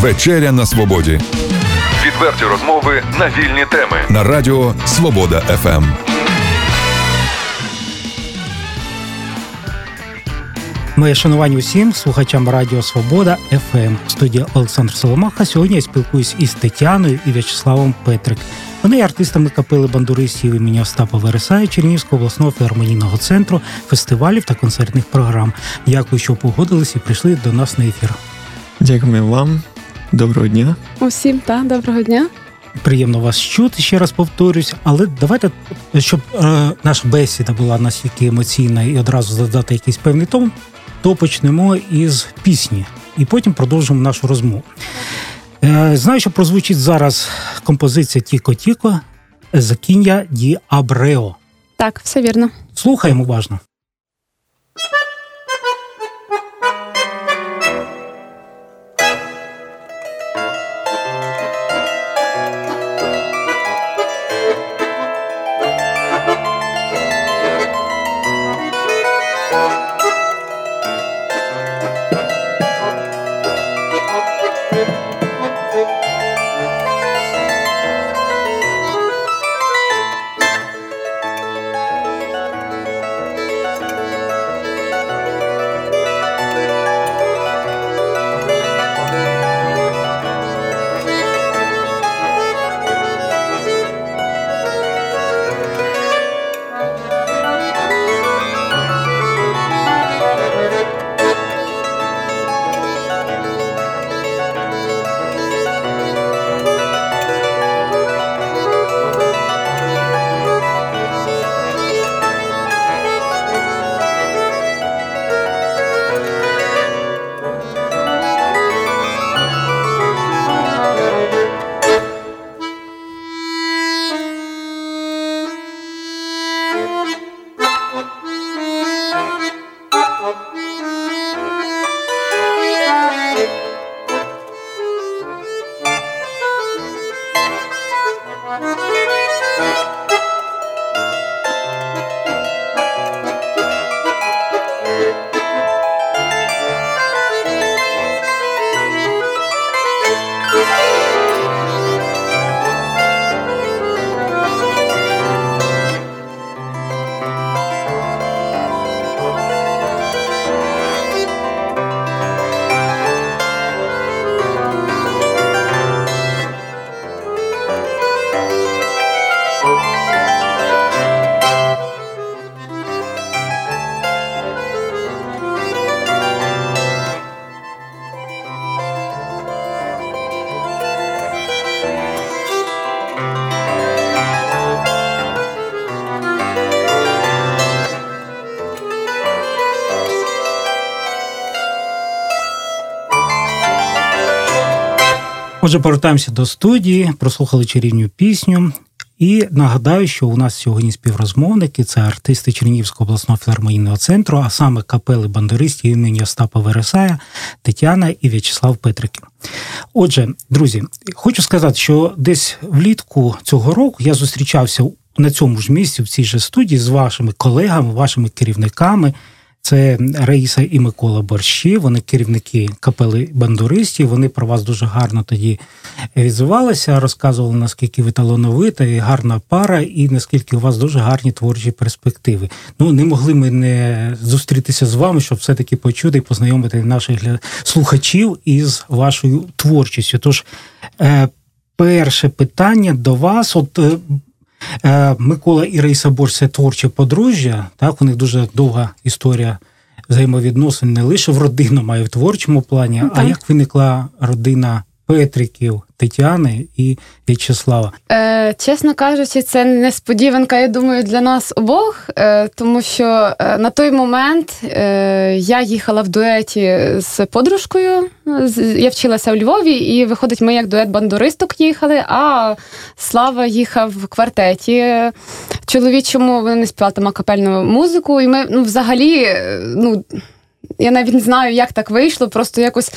Вечеря на свободі. Відверті розмови на вільні теми. На радіо Свобода ФМ. Моє шанування усім слухачам Радіо Свобода ФМ. Студія Олександр Соломаха. Сьогодні я спілкуюсь із Тетяною і В'ячеславом Петрик. Вони є артистами капели бандуристів імені Остапа Вересая Чернігівського обласного філармонійного центру, фестивалів та концертних програм. Дякую, що погодились і прийшли до нас на ефір. Дякуємо вам. Доброго дня. Усім та доброго дня. Приємно вас чути, ще раз повторюсь, але давайте, щоб е, наша бесіда була настільки емоційна і одразу задати якийсь певний тон, то почнемо із пісні і потім продовжимо нашу розмову. Е, знаю, що прозвучить зараз композиція Тіко-Тіко Закіння Ді Абрео. Так, все вірно. Слухаємо уважно. Отже, повертаємося до студії, прослухали чарівню пісню. І нагадаю, що у нас сьогодні співрозмовники це артисти Чернігівського обласного філармонійного центру, а саме капели бандеристів імені Остапа Вересая, Тетяна і В'ячеслав Петриків. Отже, друзі, хочу сказати, що десь влітку цього року я зустрічався на цьому ж місці, в цій же студії, з вашими колегами, вашими керівниками. Це Раїса і Микола Борщі, вони керівники капели бандуристів. Вони про вас дуже гарно тоді відзивалися, розказували, наскільки ви талановита і гарна пара, і наскільки у вас дуже гарні творчі перспективи. Ну не могли ми не зустрітися з вами, щоб все-таки почути і познайомити наших слухачів із вашою творчістю. Тож, е, перше питання до вас. От Е, Микола і Рейса Борщ – це творче подружжя. Так, у них дуже довга історія взаємовідносин не лише в родинному, а й в творчому плані. Так. А як виникла родина Петриків, Тетяни і В'ячеслава? Е, Чесно кажучи, це несподіванка, я думаю, для нас обох, е, тому що е, на той момент е, я їхала в дуеті з подружкою. Я вчилася в Львові, і виходить, ми як дует бандуристок їхали, а Слава їхав в квартеті. Чоловічому вони не співали там акапельну музику, і ми ну, взагалі, е, ну. Я навіть не знаю, як так вийшло. Просто якось,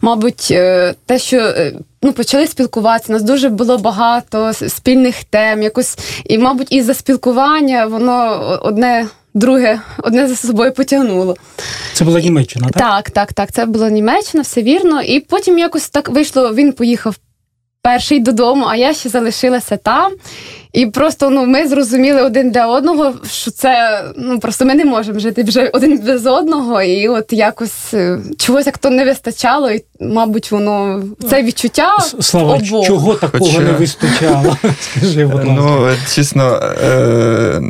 мабуть, е, те, що е, ну, почали спілкуватися, нас дуже було багато спільних тем, якось, і, мабуть, із за спілкування воно одне друге одне за собою потягнуло. Це була Німеччина, так? Так, так, так. Це була Німеччина, все вірно. І потім якось так вийшло, він поїхав перший додому, а я ще залишилася там. І просто ну, ми зрозуміли один для одного, що це ну просто ми не можемо жити вже один без одного. І от якось е, чогось як то не вистачало, і, мабуть, воно це відчуття. Слава, обох. чого такого Хоча- не вистачало? Скажи, будь ласка. Ну, чесно, е,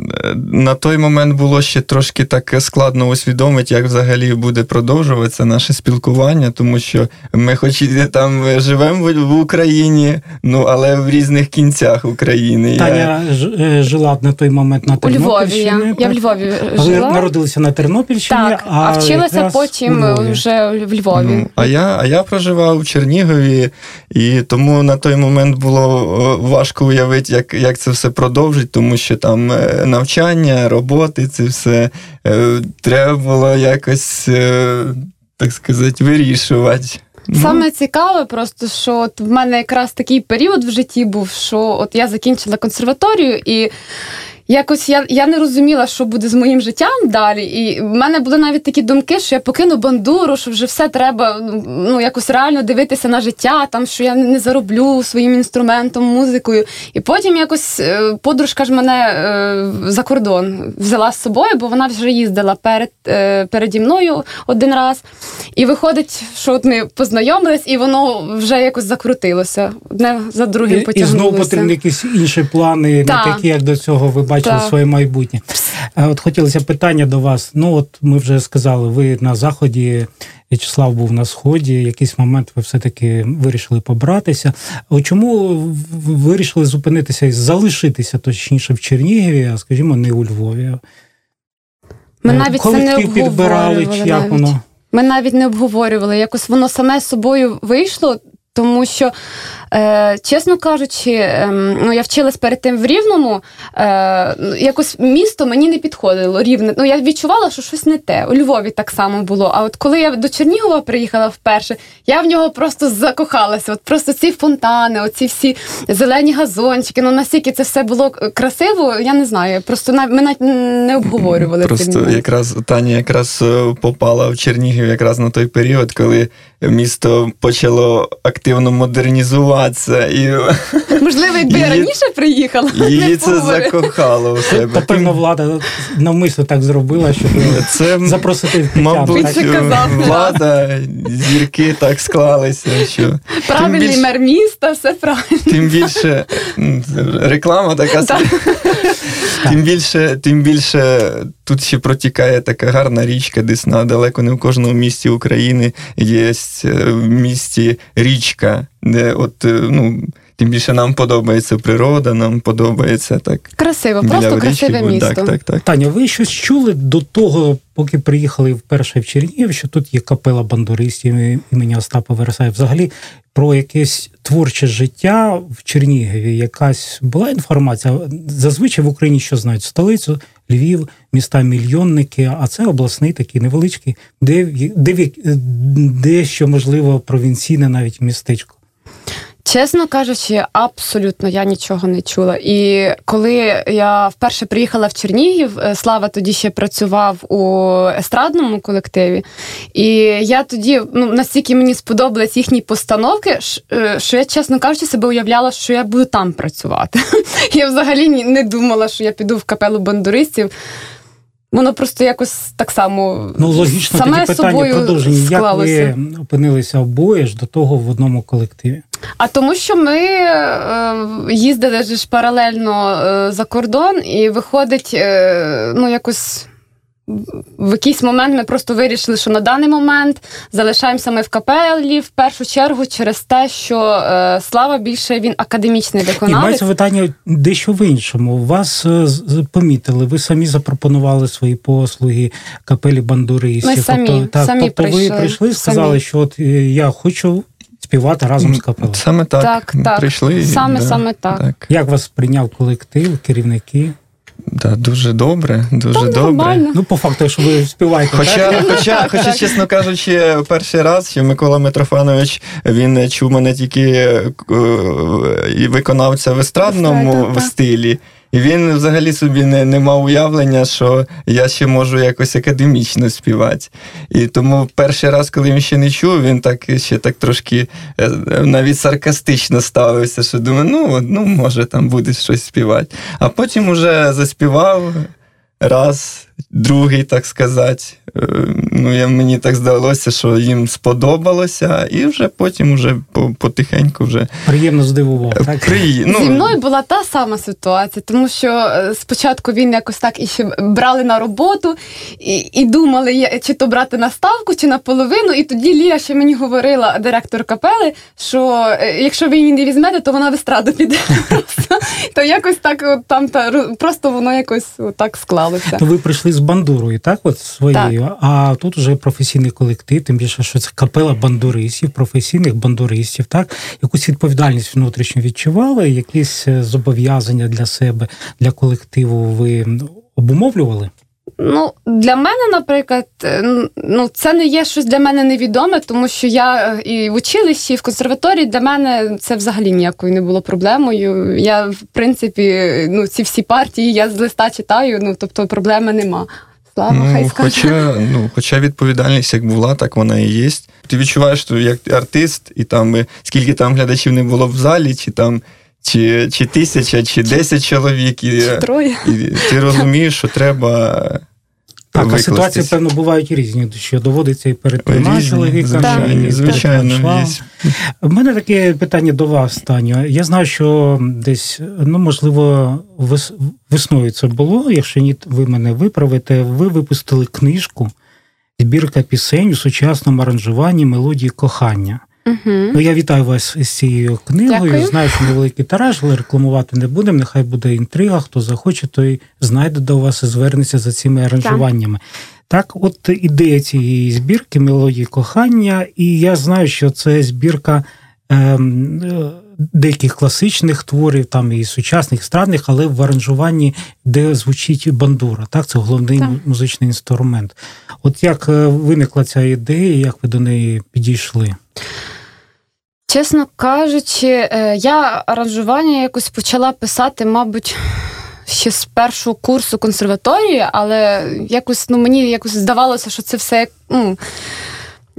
на той момент було ще трошки так складно усвідомити, як взагалі буде продовжуватися наше спілкування, тому що ми, хоч і там живемо в- Україні, ну але в різних кінцях України. Я- Таня ж- е, жила на той момент на У Львові. Тернопільщині. Я, я в? Львові жила. народилися на Тернопільщині, Так, а вчилася якраз потім у Львові. вже в Львові. Ну, а я, а я проживав у Чернігові, і тому на той момент було е, важко уявити, як, як це все продовжить, тому що там е, навчання, роботи, це все е, треба було якось, е, так сказати, вирішувати. Ну, Саме цікаве, просто що от в мене якраз такий період в житті був, що от я закінчила консерваторію і. Якось я, я не розуміла, що буде з моїм життям далі. І в мене були навіть такі думки, що я покину бандуру, що вже все треба ну, якось реально дивитися на життя, там, що я не зароблю своїм інструментом, музикою. І потім якось е, подружка ж мене е, за кордон взяла з собою, бо вона вже їздила перед, е, переді мною один раз. І виходить, що от ми познайомились, і воно вже якось закрутилося. Одне за другим І, і знову потрібні якісь інші плани, не такі, як до цього ви бачили Так. своє майбутнє. Е, От хотілося питання до вас. Ну, от ми вже сказали, ви на заході. В'ячеслав був на сході. Якийсь момент ви все-таки вирішили побратися. От чому ви вирішили зупинитися і залишитися точніше в Чернігові, а скажімо, не у Львові? Ми Е, навіть це не підбирали, обговорювали. чи як навіть. воно? Ми навіть не обговорювали. Якось воно саме собою вийшло. Тому що, е, чесно кажучи, ем, ну я вчилась перед тим в Рівному. Е, якось місто мені не підходило рівне. Ну я відчувала, що щось не те. У Львові так само було. А от коли я до Чернігова приїхала вперше, я в нього просто закохалася. От просто ці фонтани, оці всі зелені газончики. Ну настільки це все було красиво, я не знаю. Просто нав- ми навіть не обговорювали. Просто якраз Таня якраз е, попала в Чернігів якраз на той період, коли місто почало активно модернізуватися, і Можливо, якби я раніше приїхала, її це закохало в себе. Та певно, влада навмисно так зробила, щоб Це запросити Мабуть, влада, зірки так склалися, що Правильний більш- мер міста, все правильно. тим більше реклама така. Так. Тим більше, тим більше тут ще протікає така гарна річка Десна. Далеко не в кожному місті України є е, в місті річка, де от е, ну. Тим більше нам подобається природа, нам подобається так. Красиво, біля просто річки красиве місто. Так, так, так. Таня, ви щось чули до того, поки приїхали вперше в Чернігів, що тут є капела бандуристів імені Остапа Вересая. Взагалі про якесь творче життя в Чернігові якась була інформація. Зазвичай в Україні що знають? Столицю, Львів, міста мільйонники, а це обласний такий невеличкий, де, де, де, що можливо, провінційне навіть містечко. Чесно кажучи, абсолютно я нічого не чула. І коли я вперше приїхала в Чернігів, е, Слава тоді ще працював у естрадному колективі. І я тоді ну, настільки мені сподобались їхні постановки, е, що я, чесно кажучи, себе уявляла, що я буду там працювати. Я взагалі не думала, що я піду в капелу бандуристів. Воно просто якось так само Ну, логічно саме тоді питання собою Склалося. Як ви опинилися обоє ж до того в одному колективі? А тому, що ми е, їздили ж паралельно е, за кордон, і виходить, е, ну якось. В якийсь момент ми просто вирішили, що на даний момент залишаємося ми в капелі в першу чергу через те, що е, слава більше він академічний І мається питання дещо в іншому. Вас е, помітили, ви самі запропонували свої послуги капелі бандуристів. Ми самі, тобто, так, самі тобто ви прийшли, прийшли і сказали, самі. що от е, я хочу співати разом з капелою. Саме так. Так, так. Прийшли. Саме- да, саме так. Як вас прийняв колектив, керівники? Да, дуже добре, дуже Там добре. нормально. Ну, по факту, що ви співаєте. так? Хоча, хоча, хоча, чесно кажучи, перший раз, що Микола Митрофанович він чув мене тільки е, і виконавця в естрадному стилі. І він взагалі собі не, не мав уявлення, що я ще можу якось академічно співати. І тому перший раз, коли він ще не чув, він так ще так трошки е, навіть саркастично ставився, що думаю, ну, ну може там буде щось співати. А потім уже заспівав раз, другий, так сказати. Е, Ну, я, мені так здалося, що їм сподобалося, і вже потім вже потихеньку вже приємно здивував. Так? При... Ну, Зі мною була та сама ситуація, тому що е, спочатку він якось так і ще брали на роботу і і думали, чи то брати на ставку, чи на половину. І тоді Лія ще мені говорила, директор капели, що е, якщо ви її не візьмете, то вона в естраду піде. То якось так там та просто воно якось так склалося. То ви прийшли з бандурою, так? От своєю, так. а тут вже професійний колектив, тим більше, що це капела бандуристів, професійних бандуристів, так? Якусь відповідальність внутрішньо відчували, якісь е, зобов'язання для себе, для колективу ви обумовлювали? Ну, для мене, наприклад, е, ну це не є щось для мене невідоме, тому що я е, і в училищі, і в консерваторії для мене це взагалі ніякою не було проблемою. Я, в принципі, ну ці всі партії я з листа читаю, ну тобто проблеми нема. Слава, ну, хай скаже. Хоча ну, хоча відповідальність як була, так вона і є. Ти відчуваєш, що як артист, і там скільки там глядачів не було в залі, чи там. Чи чи тисяча, чи десять чоловік, і, Троє. і ти розумієш, що треба так, а ситуації, певно, бувають різні, що доводиться і перед трьома чоловіками. Звичайно, і звичайно. У мене таке питання до вас, Таню. Я знаю, що десь, ну, можливо, весною це було, якщо ні, ви мене виправите, ви випустили книжку Збірка пісень у сучасному аранжуванні мелодії кохання. Угу. Ну, Я вітаю вас з цією книгою. Дякую. Знаю, що невеликий тираж, але рекламувати не будемо. Нехай буде інтрига. Хто захоче, той знайде до вас і звернеться за цими аранжуваннями. Так, так от ідея цієї збірки мелодії кохання, і я знаю, що це збірка. Ем, Деяких класичних творів, там і сучасних, страдних, але в аранжуванні, де звучить бандура, так це головний так. музичний інструмент. От як е, виникла ця ідея, як ви до неї підійшли? Чесно кажучи, е, я аранжування якось почала писати, мабуть, ще з першого курсу консерваторії, але якось ну, мені якось здавалося, що це все ну,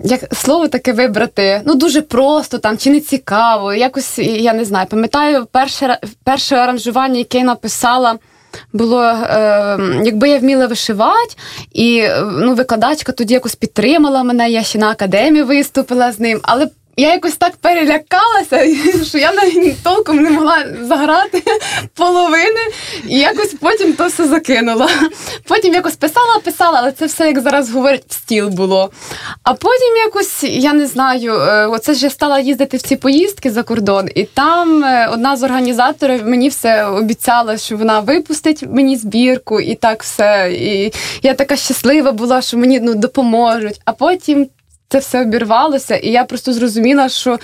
як слово таке вибрати, ну дуже просто там чи не цікаво. Якось я не знаю. Пам'ятаю, перше перше аранжування, яке я написала. Було, е, якби я вміла вишивати, і ну, викладачка тоді якось підтримала мене, я ще на академії виступила з ним, але я якось так перелякалася, що я навіть толком не могла заграти половини, і якось потім то все закинула. Потім якось писала, писала, але це все, як зараз говорять, в стіл було. А потім якось, я не знаю, е, оце ж я стала їздити в ці поїздки за кордон, і там е, одна з організаторів мені все обіцяла, що вона випустить мені збірку, і так все. І я така щаслива була, що мені ну, допоможуть. А потім це все обірвалося, і я просто зрозуміла, що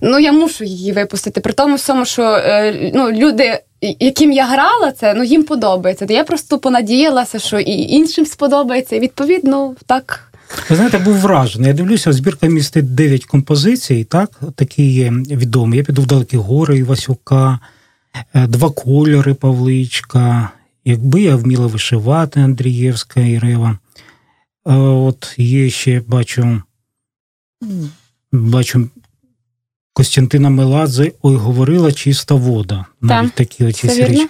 ну я мушу її випустити. При тому всьому, що е, ну, люди. Яким я грала це, ну їм подобається. Я просто понадіялася, що і іншим сподобається. І відповідно так. Ви знаєте, був вражений. Я дивлюся, збірка містить 9 композицій, так, такі є відомі. Я піду в далекі гори Івасюка, е, два кольори Павличка. Якби я вміла вишивати Андрієвська і. Е, от є ще бачу Бачу, Костянтина Меладзе ой, говорила чиста вода. Навіть так, такі оці речі.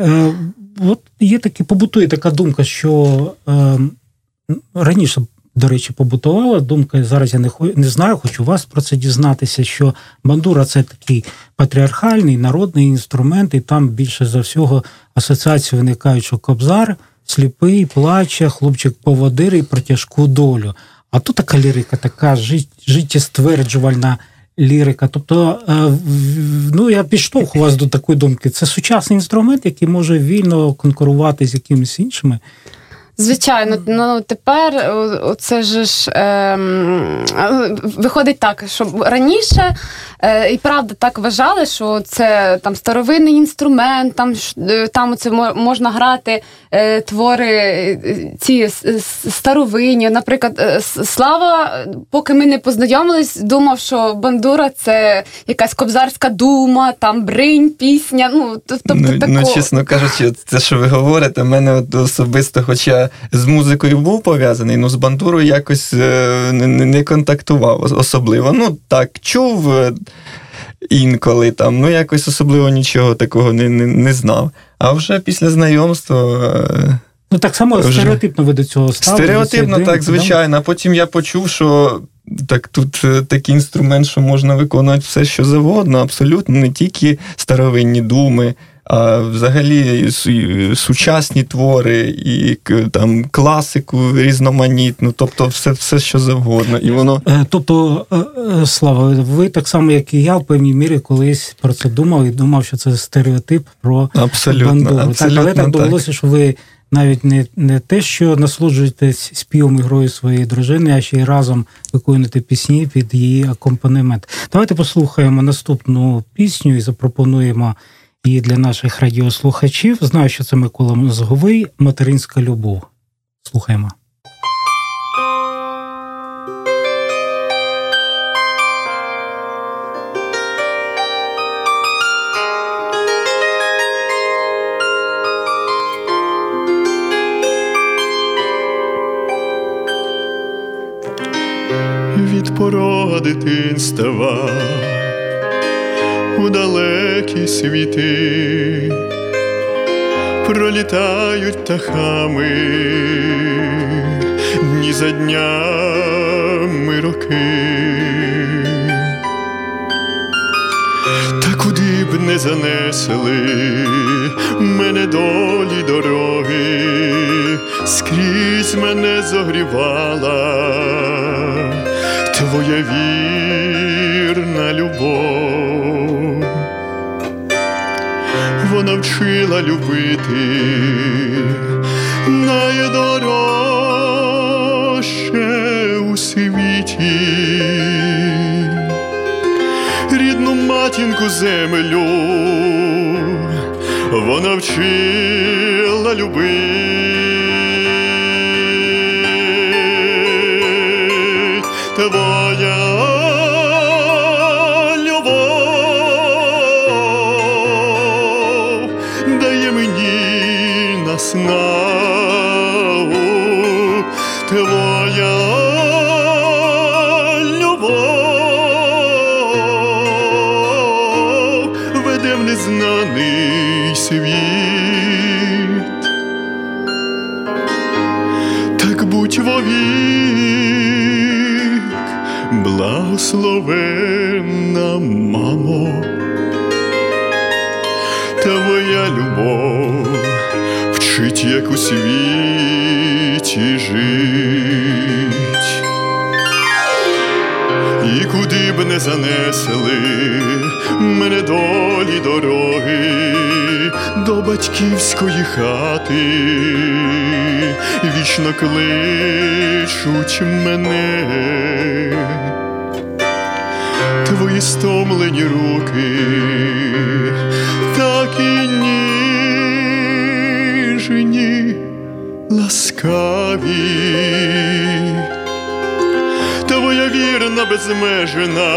Е, От є такі, побутує така думка, що е, раніше, до речі, побутувала думка, зараз я не не знаю, хочу вас про це дізнатися, що бандура це такий патріархальний народний інструмент, і там більше за всього асоціації виникають, що кобзар сліпий, плаче, хлопчик поводир і про тяжку долю. А тут така лірика, така життєстверджувальна лірика. Тобто, е, ну я підштовху вас до такої думки. Це сучасний інструмент, який може вільно конкурувати з якимись іншими. Звичайно, ну тепер це ж е, виходить так, що раніше е, і правда так вважали, що це там старовинний інструмент, там е, там це можна грати е, твори е, ці старовинні. Наприклад, е, Слава, поки ми не познайомились, думав, що бандура це якась кобзарська дума, там бринь, пісня. Ну, тобто, ну, тако... ну чесно кажучи, це що ви говорите, мене особисто, хоча з музикою був пов'язаний, ну з бандурою якось е, не, не контактував особливо. Ну так, чув е, інколи там, ну якось особливо нічого такого не, не, не знав. А вже після знайомства. Е, ну так само вже... стереотипно ви до цього ставили? Стереотипно, так, звичайно. А потім я почув, що. Так тут такий інструмент, що можна виконувати все, що завгодно, абсолютно не тільки старовинні думи, взагалі сучасні твори, і там класику різноманітну, тобто все, все що завгодно. І воно... Е, тобто, е, е, Слава, ви так само, як і я, в певній мірі колись про це думав і думав, що це стереотип про абсолютно, бандуру. абсолютно так, але так довелося, що ви. Навіть не не те, що насолоджуєтесь співом і грою своєї дружини, а ще й разом виконуєте пісні під її акомпанемент. Давайте послухаємо наступну пісню і запропонуємо і для наших радіослухачів. Знаю, що це Микола Мозговий, материнська любов. Слухаємо. Від порога дитинства у далекі світи, пролітають птахами дні за днями роки, та куди б не занесли мене долі дороги, скрізь мене зогрівала твоя вірна любов вона вчила любити найдорожче у світі, рідну матінку землю, вона вчила любити. Твоя будь вовік, благословенна мамо. Твоя любов вчить, як у світі жить, і куди б не занесли мене долі дороги до батьківської хати, вічно кличуть мене. Твої стомлені руки так і ніжні, ласкаві, твоя вірна безмежна,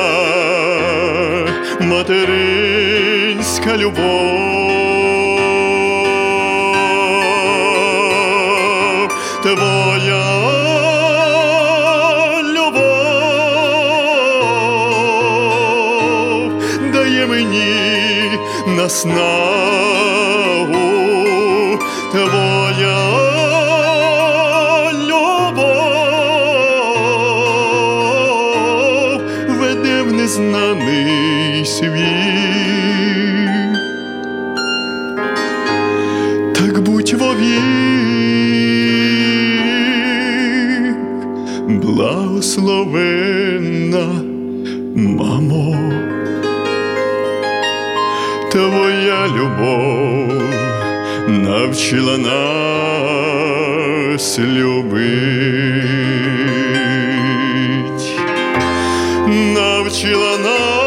материнська любов, твоя любов. Дає мені наснагу. Твоя любов. Веде в незнаний світ, так будь вовік, благословенна мамо. Твоя любов навчила нас любить, навчила нас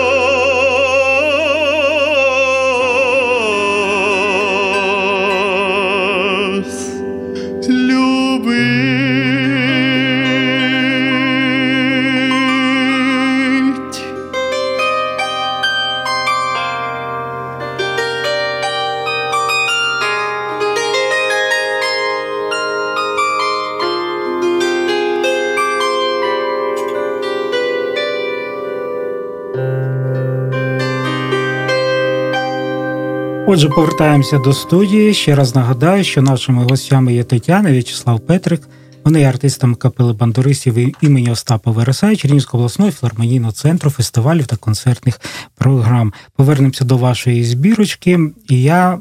Отже, повертаємося до студії. Ще раз нагадаю, що нашими гостями є Тетяна В'ячеслав Петрик. Вони є артистами капели бандуристів імені Остапа Вереса Чернівського обласного філармонійного центру фестивалів та концертних програм. Повернемося до вашої збірочки, і я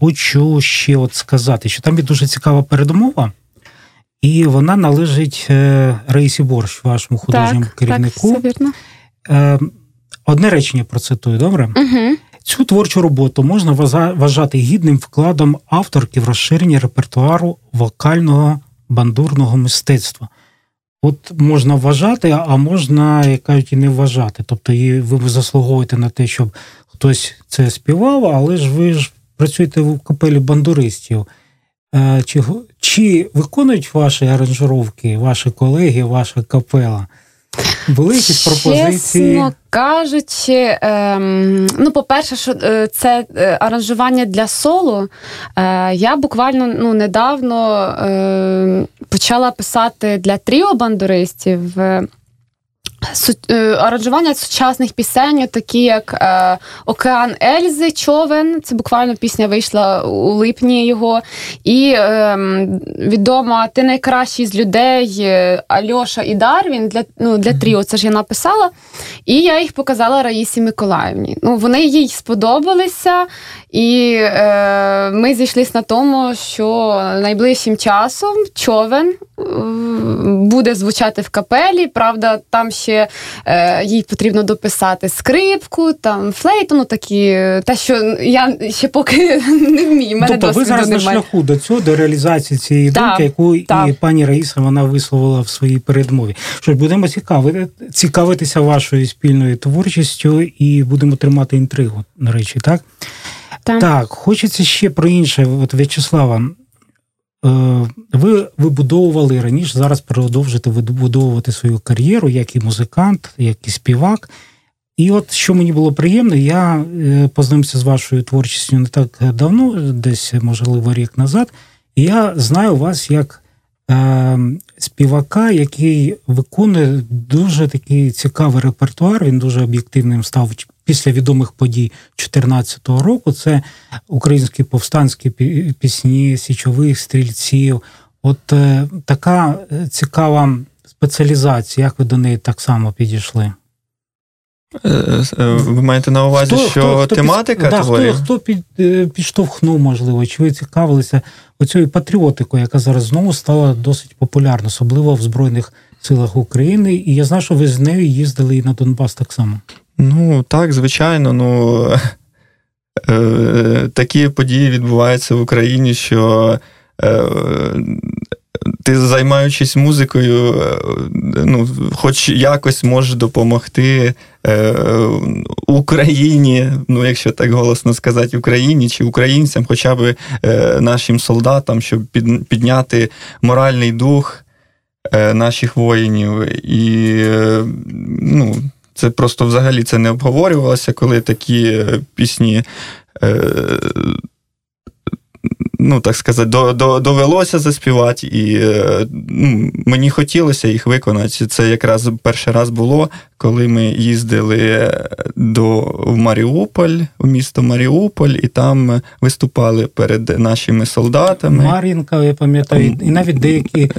хочу ще от сказати, що там є дуже цікава передмова, і вона належить е, Раїсі Борщ, вашому художньому так, керівнику. Так, все вірно. Е, Одне речення процитую, добре? Угу. Цю творчу роботу можна вважати гідним вкладом авторки в розширення репертуару вокального бандурного мистецтва. От можна вважати, а можна, як кажуть, і не вважати. Тобто і ви заслуговуєте на те, щоб хтось це співав, але ж ви ж працюєте в капелі бандуристів. Е, Чи, чи виконують ваші аранжировки, ваші колеги, ваша капела? Були якісь пропозиції? Чесно кажучи, ем, ну, по-перше, що е, це е, аранжування для соло. Е, я буквально ну, недавно е, почала писати для тріо бандуристів. Е, Аранжування сучасних пісень, такі як е, Океан Ельзи, Човен. Це буквально пісня вийшла у липні його. І е, відома Ти найкращий з людей е, Альоша і Дарвін для, ну, для тріо. Це ж я написала. І я їх показала Раїсі Миколаївні. Ну, вони їй сподобалися, і е, ми зійшлися на тому, що найближчим часом човен е, буде звучати в капелі. Правда, там ще е, їй потрібно дописати скрипку, там флейту, ну такі, те, що я ще поки не вмію. Мене тобто ви зараз на шляху до цього, до реалізації цієї Так, думки, яку і пані Раїса вона висловила в своїй передмові. Що ж, будемо цікавити, цікавитися вашою спільною творчістю і будемо тримати інтригу, до речі, так? Так. Так, хочеться ще про інше. От В'ячеслава, е, ви вибудовували раніше, зараз продовжите вибудовувати свою кар'єру як і музикант, як і співак. І от що мені було приємно, я е, познайомився з вашою творчістю не так давно, десь, можливо, рік назад. І я знаю вас як е, співака, який виконує дуже такий цікавий репертуар. Він дуже об'єктивним став після відомих подій 2014 року. Це українські повстанські пісні січових стрільців. От е, така е, цікава спеціалізація. Як ви до неї так само підійшли? Е, е, Ви маєте на увазі, що тематика під, да, хто, хто під, підштовхнув, можливо, чи ви цікавилися оцією патріотикою, яка зараз знову стала досить популярна, особливо в Збройних силах України. І я знаю, що ви з нею їздили і на Донбас так само. Ну, так, звичайно. Ну, е, такі події відбуваються в Україні, що е, ти, займаючись музикою, е, ну, хоч якось можеш допомогти е, Україні, ну, якщо так голосно сказати, Україні чи українцям, хоча б е, нашим солдатам, щоб під, підняти моральний дух е, наших воїнів. І ну, це просто взагалі це не обговорювалося, коли такі е, пісні. Е, Ну, так сказати, до, до, довелося заспівати, і е, ну, мені хотілося їх виконати. Це якраз перший раз було, коли ми їздили до, в Маріуполь, в місто Маріуполь, і там виступали перед нашими солдатами. Мар'їнка, я пам'ятаю, і навіть деякі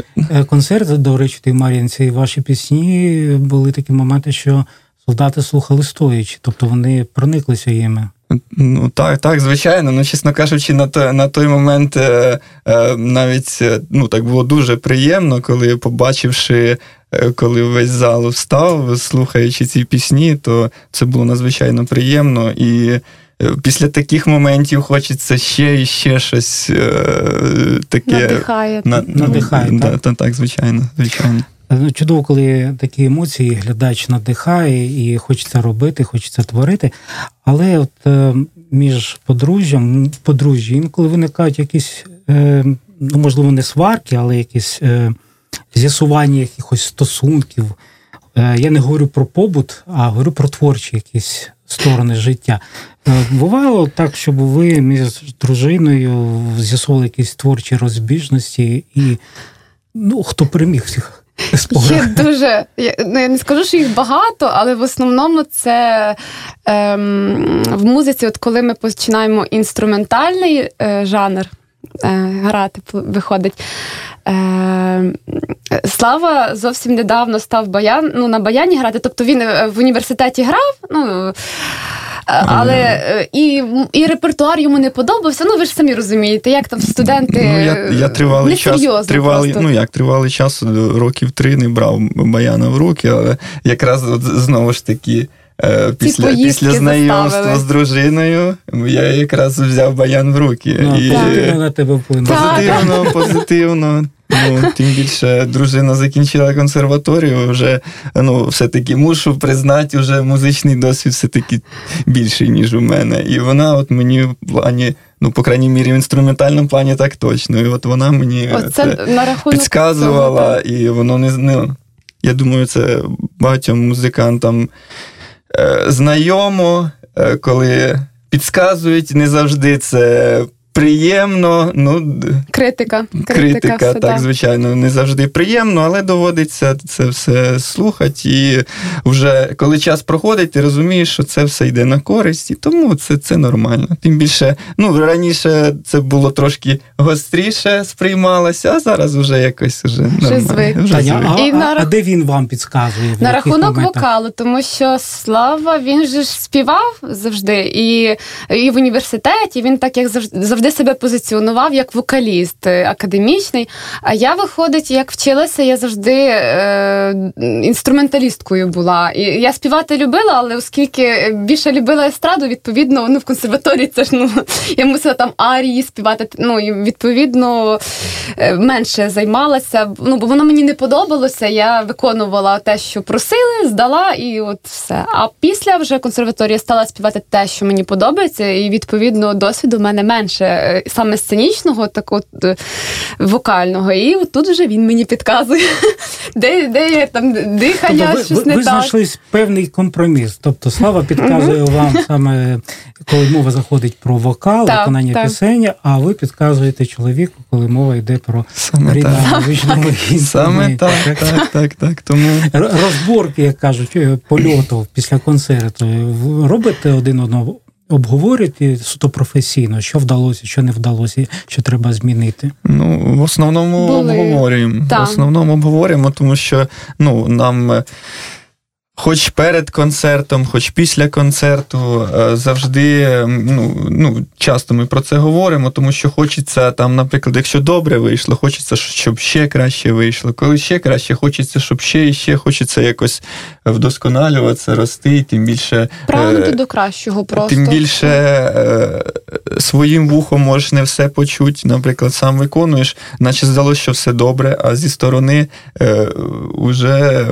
концерти, до речі, в Мар'їнці, ваші пісні були такі моменти, що солдати слухали стоячи, тобто вони прониклися їми. Ну так, так, звичайно. Ну, чесно кажучи, на той, на той момент е, е, навіть е, ну, так було дуже приємно, коли побачивши, е, коли весь зал встав, слухаючи ці пісні, то це було надзвичайно приємно. І е, після таких моментів хочеться ще і ще щось е, таке. Надихає. На- Надихає, да, так? та- так, звичайно, звичайно. Ну, Чудово, коли такі емоції глядач надихає і хочеться робити, хочеться творити. Але от е, між подружжям, подружжя інколи виникають якісь, е, ну можливо, не сварки, але якісь е, з'ясування якихось стосунків. Я не говорю про побут, а говорю про творчі якісь сторони життя. Бувало так, щоб ви між дружиною з'ясували якісь творчі розбіжності, і ну, хто переміг всіх? Є дуже. Я, ну, я не скажу, що їх багато, але в основному це ем, в музиці, от коли ми починаємо інструментальний е, жанр е, грати, виходить. Е, Слава зовсім недавно став баян, ну, на баяні грати. Тобто він е, в університеті грав. Ну, але е, і, і репертуар йому не подобався. Ну, ви ж самі розумієте, як там студенти. Ну, я, я тривалий час, тривалий, просто. ну як тривалий час, років три не брав баяна в руки, але якраз от знову ж таки. Е, Після, після знайомства заставили. з дружиною я якраз взяв баян в руки. Ну, і позитивно на тебе вплинуло. Позитивно, позитивно. Ну, тим більше дружина закінчила консерваторію, вже ну, все-таки мушу признати, вже музичний досвід все-таки більший, ніж у мене. І вона от мені в плані, ну, по крайній мірі, в інструментальному плані так точно. І от вона мені Оце це на підказувала, цього, і воно не ну, Я думаю, це багатьом музикантам знайомо, е, коли підказують, не завжди це приємно. Ну, Критика. Критика, критика, все, так, да. звичайно, не завжди приємно, але доводиться це все слухати. І вже коли час проходить, ти розумієш, що це все йде на користь, і тому це, це нормально. Тим більше, ну раніше це було трошки гостріше сприймалося, а зараз вже якось вже нормально. звик. Вже Таня, звик. а, І а, на а де він вам підказує? На рахунок моментах? вокалу, тому що Слава він же ж співав завжди, і, і в університеті він так як завжди, завжди себе позиціонував як вокаліст е, академічний. А я, виходить, як вчилася, я завжди е, інструменталісткою була. І я співати любила, але оскільки більше любила естраду, відповідно, ну в консерваторії це ж ну я мусила там арії співати. Ну і відповідно е, менше займалася. Ну бо воно мені не подобалося. Я виконувала те, що просили, здала, і от все. А після вже консерваторії стала співати те, що мені подобається, і відповідно досвіду в мене менше саме сценічного, так от е, вокального. І от тут вже він мені підказує, де, де є там дихання, Тобто ви, щось ви, не ви так. знайшли певний компроміс. Тобто Слава підказує вам саме, коли мова заходить про вокал, Так, виконання так. пісень, а ви підказуєте чоловіку, коли мова йде про Саме рідну музичну Саме так, так, так, так. Тому Розборки, як кажуть, е, польотів після концерту. Робите один одного, обговорюєте суто професійно, що вдалося, що не вдалося, що треба змінити. Ну, в основному Були. обговорюємо. Так. В основному обговорюємо, тому що ну, нам. Е, Хоч перед концертом, хоч після концерту, е, завжди ну, ну, часто ми про це говоримо, тому що хочеться там, наприклад, якщо добре вийшло, хочеться, щоб ще краще вийшло. Коли ще краще, хочеться, щоб ще і ще хочеться якось вдосконалюватися, рости, тим більше Прагнути е, до кращого просто. Тим більше е, своїм вухом можеш не все почути. Наприклад, сам виконуєш, наче здалося, що все добре, а зі сторони е, вже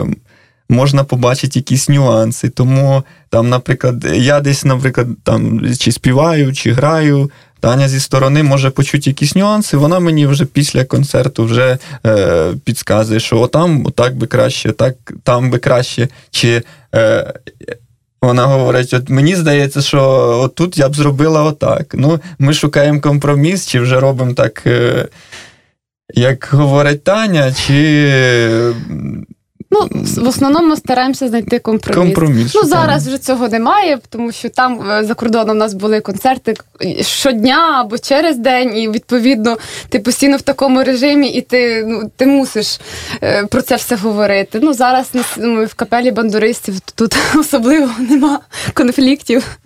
можна побачити якісь нюанси. Тому там, наприклад, я десь, наприклад, там чи співаю, чи граю. Таня зі сторони може почути якісь нюанси, вона мені вже після концерту вже е, підказує, що отам отак би краще, так там би краще. Чи е, вона говорить: от мені здається, що отут я б зробила отак. Ну, ми шукаємо компроміс, чи вже робимо так, е, як говорить Таня, чи Ну, в основному стараємося знайти компроміс. компроміс. Ну зараз вже цього немає, тому що там е, за кордоном у нас були концерти щодня або через день, і відповідно ти постійно в такому режимі, і ти ну ти мусиш е, про це все говорити. Ну зараз на в капелі бандуристів тут особливо нема конфліктів.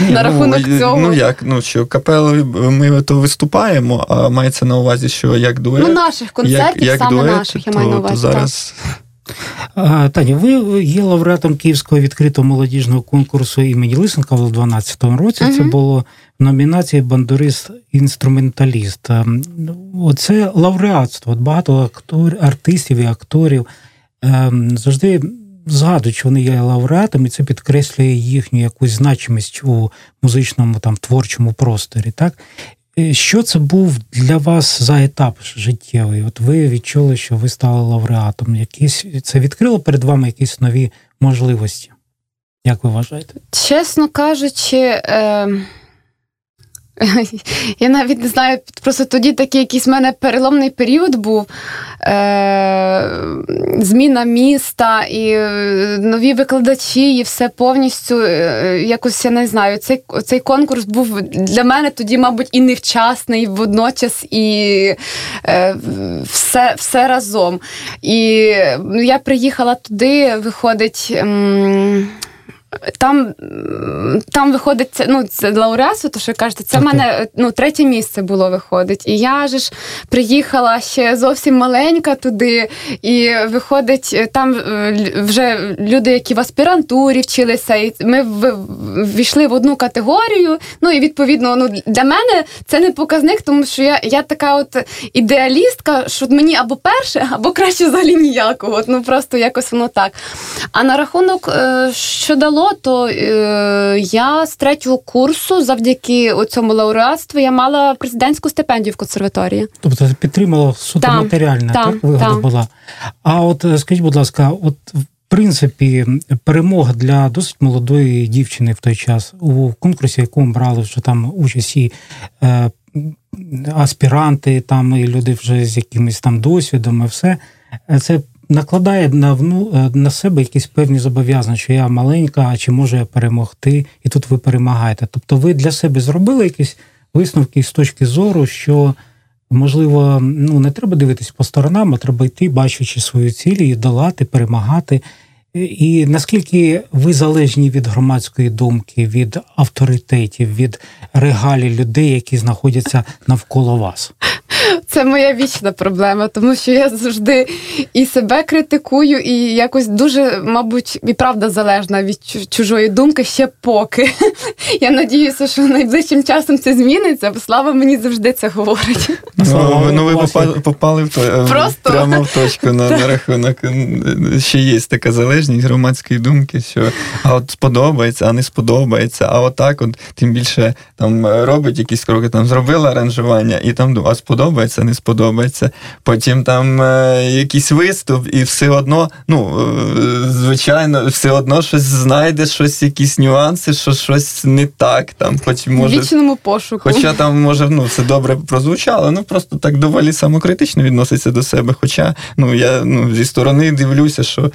Ні, на ну, рахунок е, цього. Ну як, ну що капели ми то виступаємо, а мається на увазі, що як дует. Ну, наших концертів, як, як саме дует, наших, я то, маю на то увазі. зараз А, Таня, ви є лауреатом Київського відкритого молодіжного конкурсу імені Лисенка в 2012 році. Це було в номінації Бандурист-інструменталіст. Ем, Оце лауреатство. От багато актор, артистів і акторів ем, завжди згадують, що вони є лауреатами, і це підкреслює їхню якусь значимість у музичному там творчому просторі. Так? Що це був для вас за етап життєвий? От ви відчули, що ви стали лауреатом. Якісь це відкрило перед вами якісь нові можливості? Як ви вважаєте? Чесно кажучи, е, я навіть не знаю, просто тоді такий якийсь в мене переломний період був. Е, зміна міста і е, нові викладачі, і все повністю е, якось я не знаю. Цей, цей конкурс був для мене тоді, мабуть, і невчасний і водночас, і е, все, все разом. І ну, я приїхала туди, виходить. м, Там, там виходить ну, це лауреатство, то що ви кажете, це в так. мене ну, третє місце було виходить. І я же ж приїхала ще зовсім маленька туди, і виходить, е, там е, вже люди, які в аспірантурі вчилися, і ми ввійшли в одну категорію. Ну і відповідно, ну для мене це не показник, тому що я, я така от ідеалістка, що мені або перше, або краще взагалі ніякого. От, ну просто якось воно так. А на рахунок, е, що дало, то е, я з третього курсу, завдяки цьому лауреатству, я мала президентську стипендію в консерваторії. Тобто це підтримало суто Так, матеріальна так, так, вигода так. була. А от е, скажіть, будь ласка, от в принципі, перемога для досить молодої дівчини в той час у конкурсі, якому брали вже там участь і е, аспіранти, там і люди вже з якимось там досвідом, і все е, це. Накладає на вну е, на себе якісь певні зобов'язання, що я маленька, а чи можу я перемогти, і тут ви перемагаєте. Тобто, ви для себе зробили якісь висновки з точки зору, що можливо, ну не треба дивитись по сторонам, а треба йти, бачачи свою ціль, і долати, перемагати. І наскільки ви залежні від громадської думки, від авторитетів, від регалій людей, які знаходяться навколо вас? Це моя вічна проблема, тому що я завжди і себе критикую, і якось дуже, мабуть, і правда залежна від чужої думки ще поки. Я надіюся, що найближчим часом це зміниться, бо слава мені завжди це говорить. Слава Ну, ну ви попали, попали в е, Просто. прямо в точку на, на рахунок. Ще є така залежність громадської думки, що а от сподобається, а не сподобається. А отак, от тим більше там е, робить якісь кроки, там зробила аранжування, і там а сподобається, не сподобається. Потім там е, якийсь виступ, і все одно, ну е, звичайно, все одно щось знайде, щось, якісь нюанси, що щось не так. Там, хоч може. вічному пошуку. Хоча там, може, ну, все добре прозвучало, ну просто так доволі самокритично відноситься до себе. Хоча ну, я ну, зі сторони дивлюся, що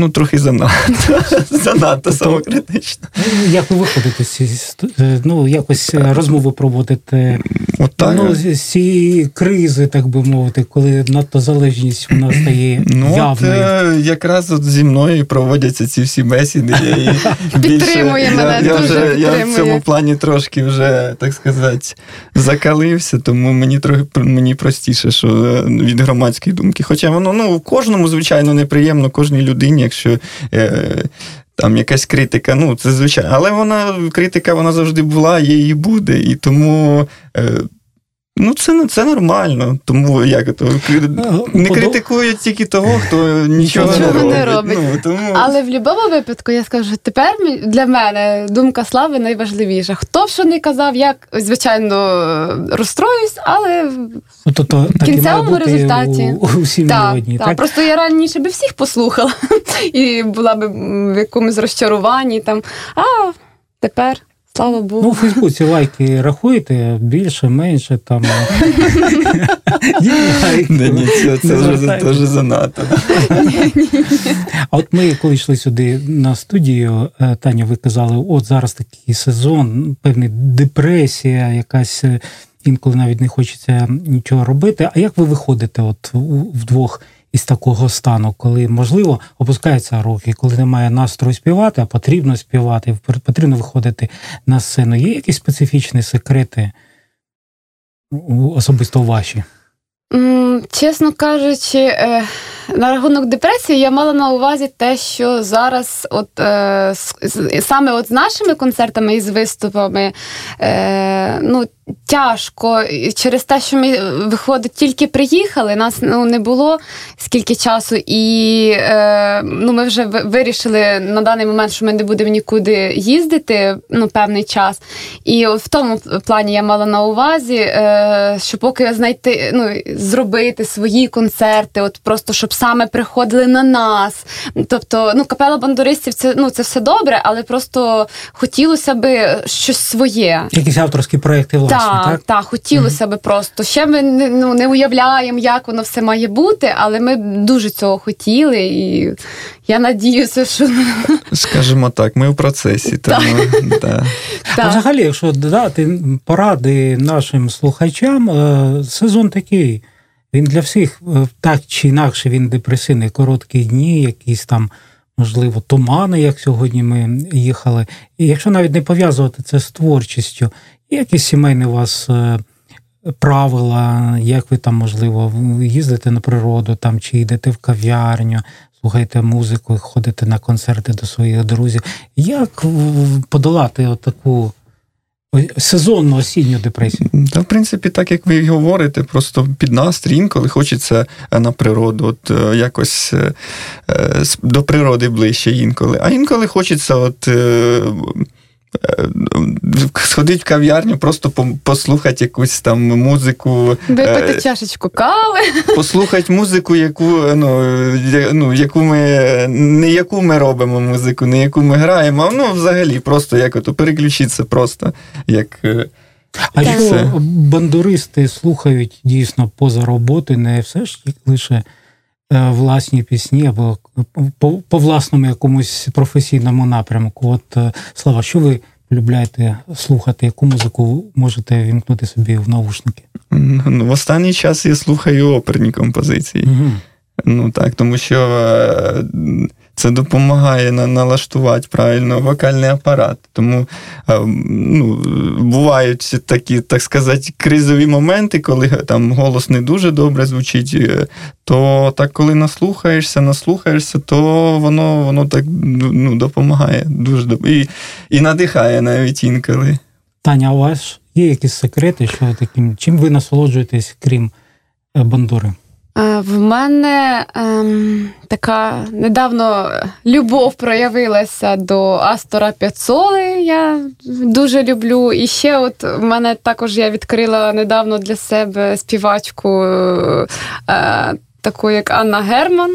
ну, трохи занадто, занадто самокритично. Ну, Як ви виходите з е, ну, якось е, розмову проводите От так. ну, з цієї кризи, так би мовити, коли надто залежність вона стає Ну, явною. е, якраз от зі мною проводяться ці всі бесіди. Я Підтримує мене, я, я, дуже вже, я в цьому плані трошки вже, так сказати, закалився, тому мені трохи мені простіше, що від громадської думки. Хоча воно ну, кожному, звичайно, неприємно, кожній людині, якщо. Е, там якась критика, ну це звичайно, але вона критика вона завжди була, є і буде. І тому е, ну це, це нормально. Тому як то не подо- критикують тільки того, хто нічого, Нічого не не робить. робить. Ну, тому... Але в будь-якому випадку я скажу, тепер для мене думка слави найважливіша. Хто б що не казав, я звичайно розстроюсь, але Ну, тобто, так і кінцевому бути результаті. у, у всій так, мелодії, так. так? Просто я раніше би всіх послухала і була б в якомусь розчаруванні. Там, а тепер, слава Богу. Ну, у Фейсбуці лайки рахуєте більше, менше там. Ні, це, вже дуже занадто. А от ми, коли йшли сюди на студію, е, Таня, ви казали, от зараз такий сезон, певна депресія, якась е, інколи навіть не хочеться нічого робити. А як ви виходите от вдвох із такого стану, коли можливо опускаються руки, коли немає настрою співати, а потрібно співати, потрібно виходити на сцену? Є якісь специфічні секрети особисто ваші? Чесно кажучи, е, на рахунок депресії я мала на увазі те, що зараз, от е, саме от з нашими концертами і з виступами, е, ну. Тяжко через те, що ми виходить, тільки приїхали. Нас ну не було скільки часу, і е, ну ми вже вирішили на даний момент, що ми не будемо нікуди їздити ну певний час. І в тому плані я мала на увазі, е, що поки знайти, ну зробити свої концерти, от просто щоб саме приходили на нас. Тобто, ну капела бандуристів, це ну це все добре, але просто хотілося би щось своє. Якісь авторські проекти власні, Так, так? так, хотілося би просто. Ще ми не, ну, не уявляємо, як воно все має бути, але ми дуже цього хотіли, і я надіюся, що Скажімо так, ми в процесі. Тому, да. А так. взагалі, якщо дати поради нашим слухачам, е, сезон такий. Він для всіх е, так чи інакше він депресивний, короткі дні, якісь там, можливо, тумани, як сьогодні ми їхали. І якщо навіть не пов'язувати це з творчістю, якісь сімейні у вас е, правила, як ви там, можливо, їздите на природу там, чи йдете в кав'ярню, слухаєте музику, ходите на концерти до своїх друзів. Як подолати отаку сезонну осінню депресію? Та, в принципі, так як ви говорите, просто під настрій інколи хочеться е, на природу, от е, якось е, до природи ближче інколи. А інколи хочеться от. Е, е, Сходити в кав'ярню, просто послухати якусь там музику, Випити е, чашечку кави. послухати музику, яку, ну, я- ну, яку ми не яку ми робимо музику, не яку ми граємо, а ну взагалі просто як ото переключитися просто як. е, А Так. що бандуристи слухають дійсно поза роботи, не все ж лише е, власні пісні або по, по власному якомусь професійному напрямку. От е, Слава, що ви полюбляєте слухати? Яку музику можете вімкнути собі в наушники? Ну, в останній час я слухаю оперні композиції. Угу. Ну так, тому що е, це допомагає на, налаштувати правильно вокальний апарат. Тому е, ну, бувають такі, так сказати, кризові моменти, коли там голос не дуже добре звучить. е, То так, коли наслухаєшся, наслухаєшся, то воно, воно так ну, допомагає дуже і, і надихає навіть інколи. Таня, а у вас є якісь секрети, що таким, чим ви насолоджуєтесь, крім е, бандури? Е, В мене ем, така недавно любов проявилася до Астора П'яцоли. Я дуже люблю. І ще, от в мене також я відкрила недавно для себе співачку е, таку, як Анна Герман.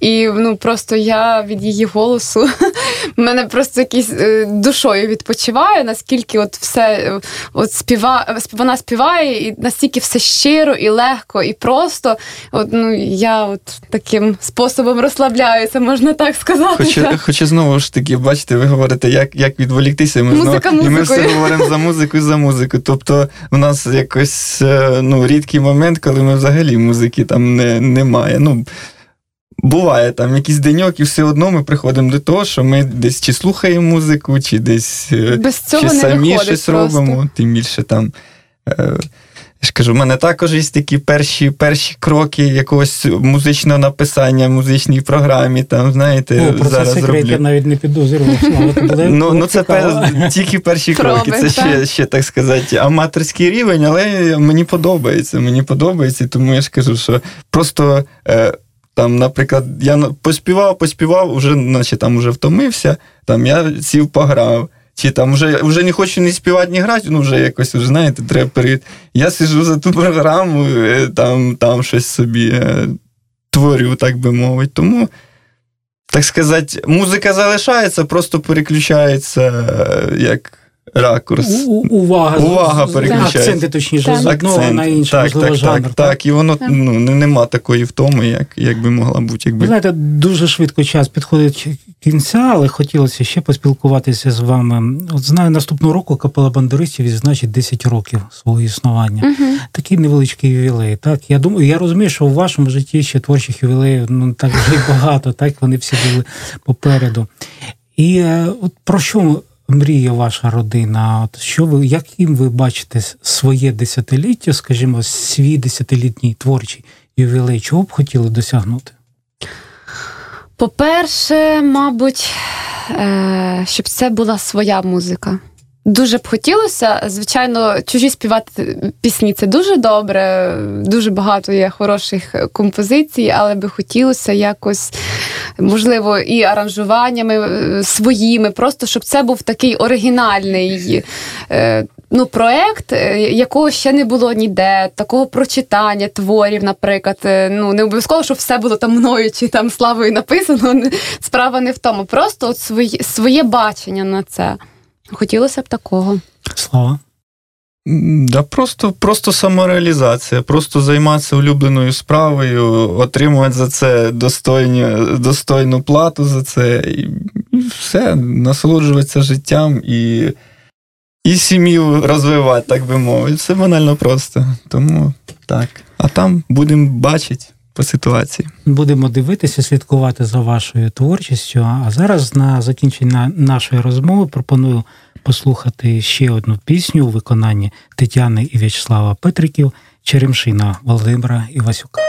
І ну просто я від її голосу мене просто якийсь е, душою відпочиває, наскільки от все е, от співа, вона співає, і настільки все щиро і легко, і просто. От ну я от таким способом розслабляюся, можна так сказати. Хоча, так. хоча знову ж таки, бачите, ви говорите, як, як відволіктися, і ми, Музика знову, і ми все говоримо за музику і за музику. Тобто, в нас якось е, ну, рідкий момент, коли ми взагалі музики там не, немає. Ну, буває там якийсь деньок, і все одно ми приходимо до того, що ми десь чи слухаємо музику, чи десь е, Без цього чи не самі щось просто. робимо, тим більше там. Е, я ж кажу, в мене також є такі перші, перші кроки якогось музичного написання в музичній програмі. Там, знаєте, О, про це зараз секрет я навіть не підозрював. Це Ну, ну це пер, тільки перші кроки. Це ще, ще, так сказати, аматорський рівень, але мені подобається. Мені подобається, тому я ж кажу, що просто. Е, там, наприклад, я поспівав, поспівав, уже, наче там уже втомився, там я сів пограв. Чи там вже, вже не хочу ні співати, ні грати, ну вже якось, вже, знаєте, треба перейти. Я сижу за ту програму, е, там, там щось собі е, творю, так би мовити. Тому, так сказати, музика залишається, просто переключається е, як ракурс. У- у- Увага, Увага переключається. акценти, точніше, з одного на інший, так, можливо, так, жанр. так, так, і воно Так. ну, не- нема такої втоми, як, як би могла бути. Ви Якби. знаєте, дуже швидко час підходить кінця, але хотілося ще поспілкуватися з вами. От знаю, наступного року капела бандуристів відзначить 10 років свого існування. Мгм. Такий невеличкий ювілей. Так, я думаю, я розумію, що у вашому житті ще творчих ювілеїв ну так вже багато, так вони всі були попереду. І е, от про що мріє ваша родина? От що ви, яким ви бачите своє десятиліття, скажімо, свій десятилітній творчий ювілей? Чого б хотіли досягнути? По-перше, мабуть, е, щоб це була своя музика. Дуже б хотілося, звичайно, чужі співати пісні це дуже добре, дуже багато є хороших композицій, але би хотілося якось, можливо, і аранжуваннями е, своїми, просто щоб це був такий оригінальний е, ну, проект, е, якого ще не було ніде, такого прочитання творів, наприклад. Ну, не обов'язково, щоб все було там мною чи там славою написано. Справа не в тому. Просто от своє, своє бачення на це. Хотілося б такого. Слава. Да, просто, просто самореалізація, просто займатися улюбленою справою, отримувати за це достойні, достойну плату за це, і все, насолоджуватися життям і і сім'ю розвивати, так би мовити. Все банально просто. Тому так. А там будемо бачити по ситуації. Будемо дивитися, слідкувати за вашою творчістю. А зараз на закінчення нашої розмови пропоную послухати ще одну пісню у виконанні Тетяни і В'ячеслава Петриків Черемшина Володимира Івасюка.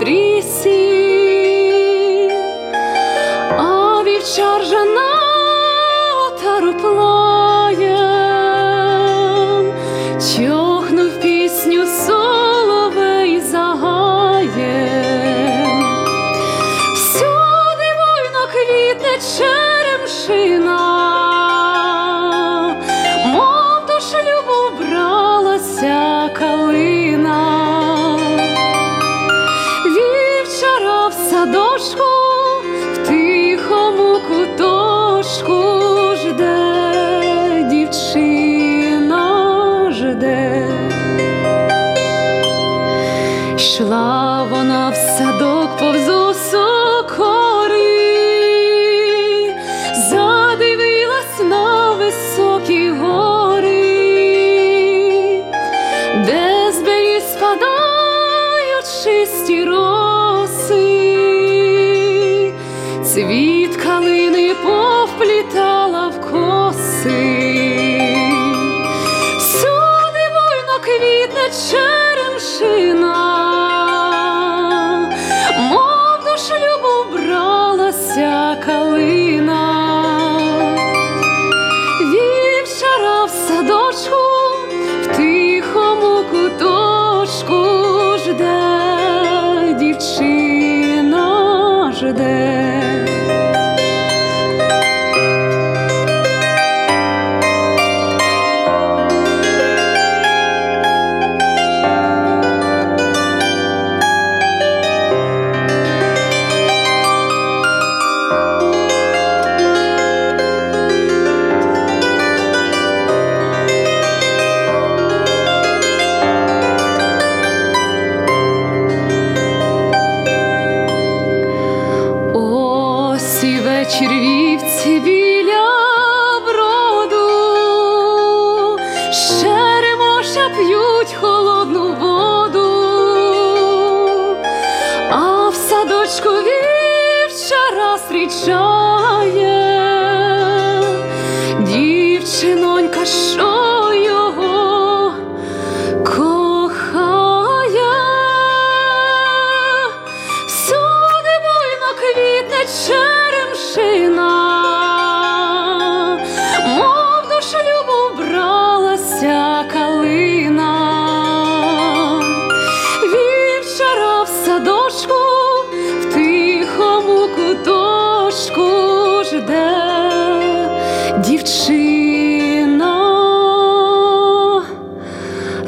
sofrisse.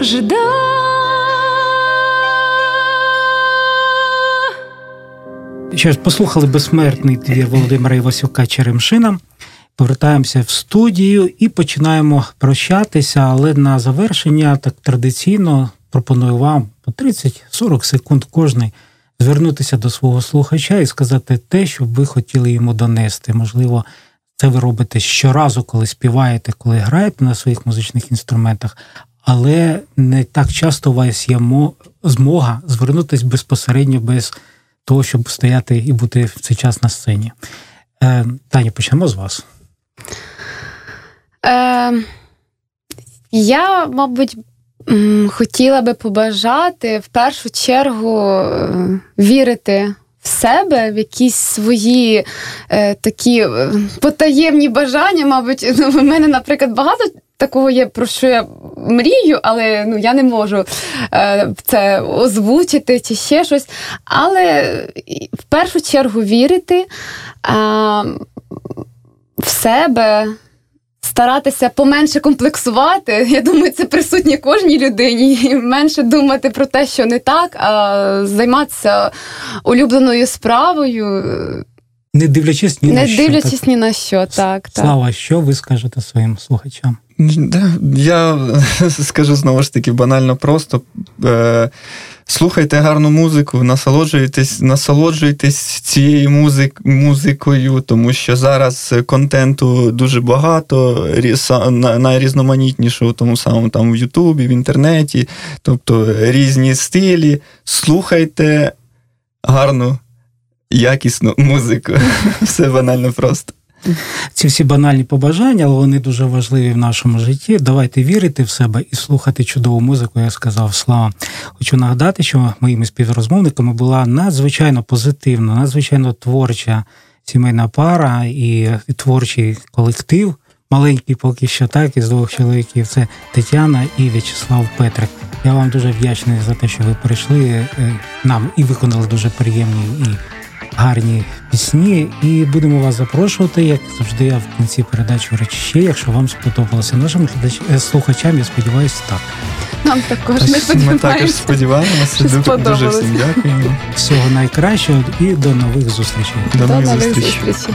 жда. Ще ж послухали безсмертний твір Володимира Івасюка Черемшина. Повертаємося в студію і починаємо прощатися. Але на завершення так традиційно пропоную вам по 30-40 секунд кожний звернутися до свого слухача і сказати те, що ви хотіли йому донести. Можливо, це ви робите щоразу, коли співаєте, коли граєте на своїх музичних інструментах але не так часто у вас є змога звернутися безпосередньо без того, щоб стояти і бути в цей час на сцені. Е, Таня, почнемо з вас. Е, Я, мабуть, хотіла би побажати в першу чергу е, вірити в себе, в якісь свої е, такі е, потаємні бажання. Мабуть, ну, в мене, наприклад, багато. Такого є, про що я мрію, але ну, я не можу е, це озвучити чи ще щось. Але в першу чергу вірити е, в себе, старатися поменше комплексувати. Я думаю, це присутнє кожній людині. І менше думати про те, що не так, а займатися улюбленою справою. Не дивлячись ні не на що. Не дивлячись ні на що, так. Слава, так. що ви скажете своїм слухачам? Я скажу знову ж таки банально просто. Е, слухайте гарну музику, насолоджуйтесь, насолоджуйтесь цією музик, музикою, тому що зараз контенту дуже багато, найрізноманітнішого тому самому там в Ютубі, в інтернеті, тобто різні стилі. Слухайте гарну, якісну музику. Все банально просто. Ці всі банальні побажання, але вони дуже важливі в нашому житті. Давайте вірити в себе і слухати чудову музику, я сказав слава. Хочу нагадати, що моїми співрозмовниками була надзвичайно позитивна, надзвичайно творча сімейна пара і творчий колектив. Маленький поки що так, із двох чоловіків це Тетяна і В'ячеслав Петрик. Я вам дуже вдячний за те, що ви прийшли е, нам і виконали дуже приємні і гарні пісні. І будемо вас запрошувати, як завжди, я в кінці передачі ще, якщо вам сподобалося. Нашим е, слухачам, я сподіваюся, так. Нам також не сподіваємося. Ми також сподіваємося. Дуже, дуже всім дякуємо. Всього найкращого і до нових зустрічей. До, до нових зустрічей. зустрічей.